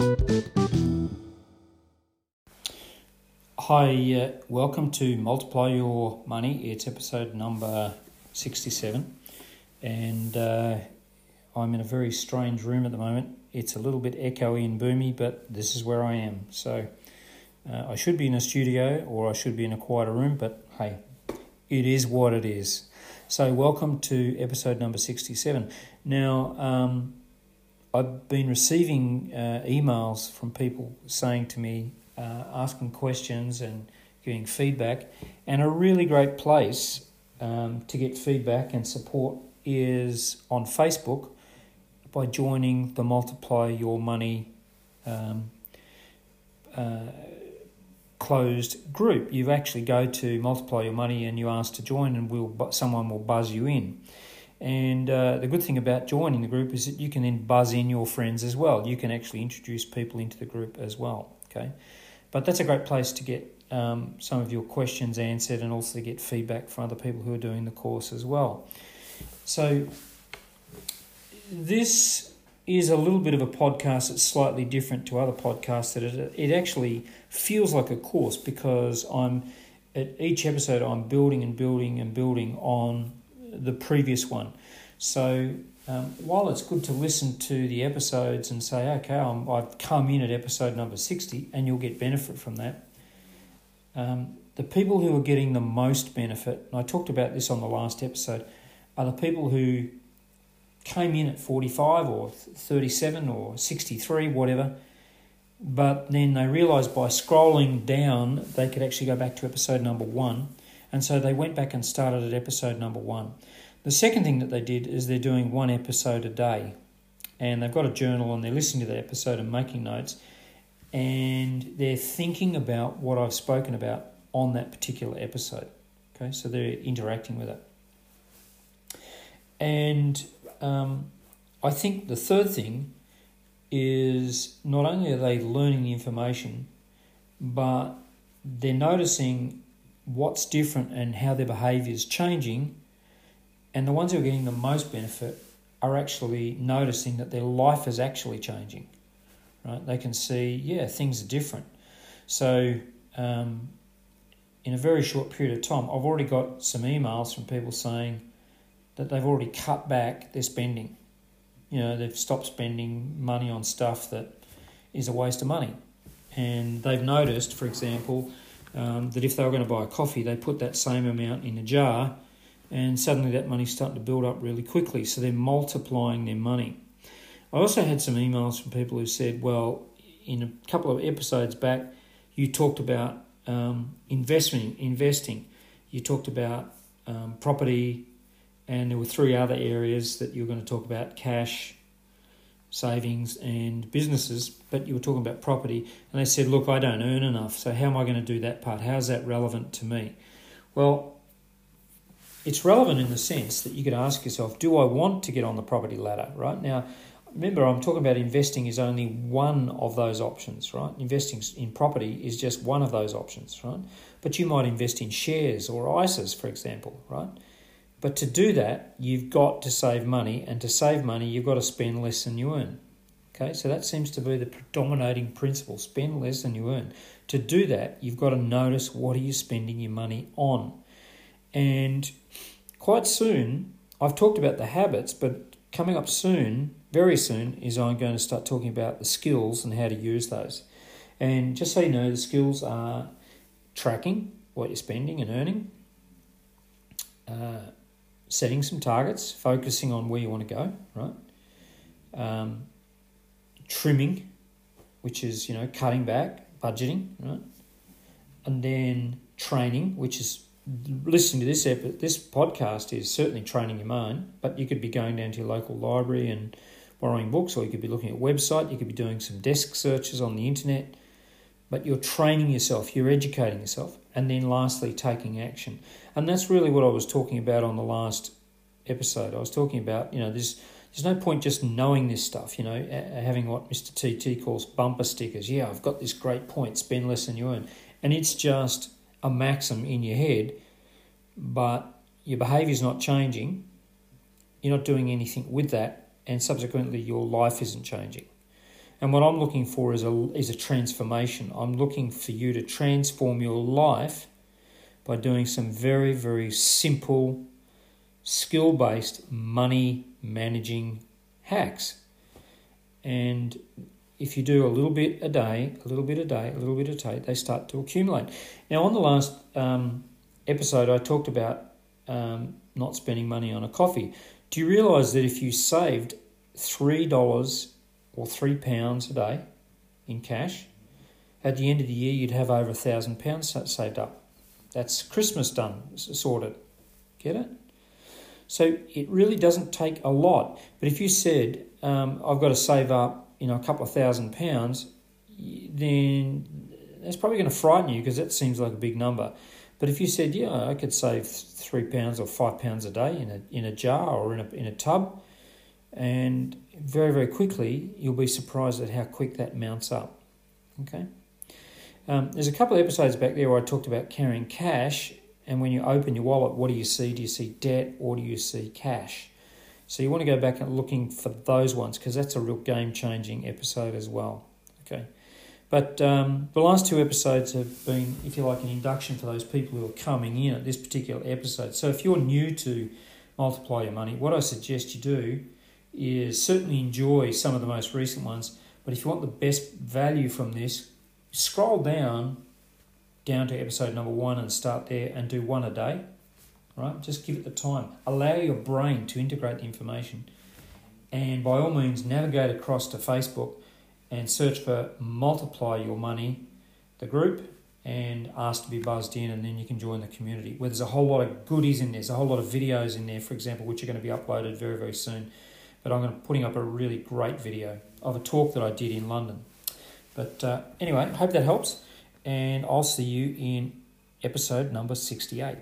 Hi, uh, welcome to Multiply Your Money. It's episode number 67, and uh, I'm in a very strange room at the moment. It's a little bit echoey and boomy, but this is where I am. So uh, I should be in a studio or I should be in a quieter room, but hey, it is what it is. So, welcome to episode number 67. Now, um, I've been receiving uh, emails from people saying to me, uh, asking questions and giving feedback. And a really great place um, to get feedback and support is on Facebook by joining the Multiply Your Money um, uh, closed group. You actually go to Multiply Your Money and you ask to join, and we'll someone will buzz you in. And uh, the good thing about joining the group is that you can then buzz in your friends as well. You can actually introduce people into the group as well. Okay, but that's a great place to get um, some of your questions answered and also to get feedback from other people who are doing the course as well. So, this is a little bit of a podcast that's slightly different to other podcasts. That it, it actually feels like a course because I'm at each episode I'm building and building and building on the previous one. So um, while it's good to listen to the episodes and say, okay, i have come in at episode number 60 and you'll get benefit from that, um, the people who are getting the most benefit, and I talked about this on the last episode, are the people who came in at 45 or 37 or 63, whatever, but then they realised by scrolling down they could actually go back to episode number one, and so they went back and started at episode number one. The second thing that they did is they're doing one episode a day. And they've got a journal and they're listening to that episode and making notes. And they're thinking about what I've spoken about on that particular episode. Okay, so they're interacting with it. And um, I think the third thing is not only are they learning the information, but they're noticing what's different and how their behaviour is changing and the ones who are getting the most benefit are actually noticing that their life is actually changing. Right? They can see, yeah, things are different. So, um, in a very short period of time, I've already got some emails from people saying that they've already cut back their spending. You know, they've stopped spending money on stuff that is a waste of money. And they've noticed, for example, um, that if they were going to buy a coffee, they put that same amount in a jar and suddenly that money's starting to build up really quickly. So they're multiplying their money. I also had some emails from people who said, well, in a couple of episodes back, you talked about um, investment, investing. You talked about um, property, and there were three other areas that you were going to talk about cash, savings, and businesses, but you were talking about property. And they said, Look, I don't earn enough, so how am I going to do that part? How's that relevant to me? Well, it's relevant in the sense that you could ask yourself, do I want to get on the property ladder, right? Now, remember, I'm talking about investing is only one of those options, right? Investing in property is just one of those options, right? But you might invest in shares or ISAs, for example, right? But to do that, you've got to save money, and to save money, you've got to spend less than you earn. Okay, so that seems to be the predominating principle spend less than you earn. To do that, you've got to notice what are you spending your money on. And quite soon, I've talked about the habits, but coming up soon, very soon, is I'm going to start talking about the skills and how to use those. And just so you know, the skills are tracking what you're spending and earning, uh, setting some targets, focusing on where you want to go, right? Um, trimming, which is you know cutting back, budgeting, right? And then training, which is listening to this epi- this podcast is certainly training your mind, but you could be going down to your local library and borrowing books, or you could be looking at a website, you could be doing some desk searches on the internet, but you're training yourself, you're educating yourself, and then lastly, taking action. And that's really what I was talking about on the last episode. I was talking about, you know, there's there's no point just knowing this stuff, you know, having what Mr. TT calls bumper stickers. Yeah, I've got this great point, spend less than you earn. And it's just a maxim in your head, but your behavior is not changing, you're not doing anything with that, and subsequently your life isn't changing. And what I'm looking for is a, is a transformation. I'm looking for you to transform your life by doing some very, very simple, skill based money managing hacks. And if you do a little bit a day, a little bit a day, a little bit a day, they start to accumulate. Now, on the last um, episode, I talked about um, not spending money on a coffee. Do you realise that if you saved $3 or £3 a day in cash, at the end of the year, you'd have over a thousand pounds saved up. That's Christmas done, sorted. Get it? So it really doesn't take a lot. But if you said, um, I've got to save up you know a couple of thousand pounds, then that's probably going to frighten you because that seems like a big number. But if you said, yeah, I could save three pounds or five pounds a day in a in a jar or in a in a tub, and very very quickly you'll be surprised at how quick that mounts up. Okay. Um, there's a couple of episodes back there where I talked about carrying cash, and when you open your wallet, what do you see? Do you see debt or do you see cash? So you want to go back and looking for those ones because that's a real game changing episode as well. Okay. But um, the last two episodes have been, if you like, an induction for those people who are coming in at this particular episode. So if you're new to Multiply Your Money, what I suggest you do is certainly enjoy some of the most recent ones. But if you want the best value from this, scroll down down to episode number one and start there and do one a day right? Just give it the time. Allow your brain to integrate the information. And by all means, navigate across to Facebook and search for Multiply Your Money, the group, and ask to be buzzed in, and then you can join the community where there's a whole lot of goodies in there. There's a whole lot of videos in there, for example, which are going to be uploaded very, very soon. But I'm going to putting up a really great video of a talk that I did in London. But uh, anyway, hope that helps, and I'll see you in episode number 68.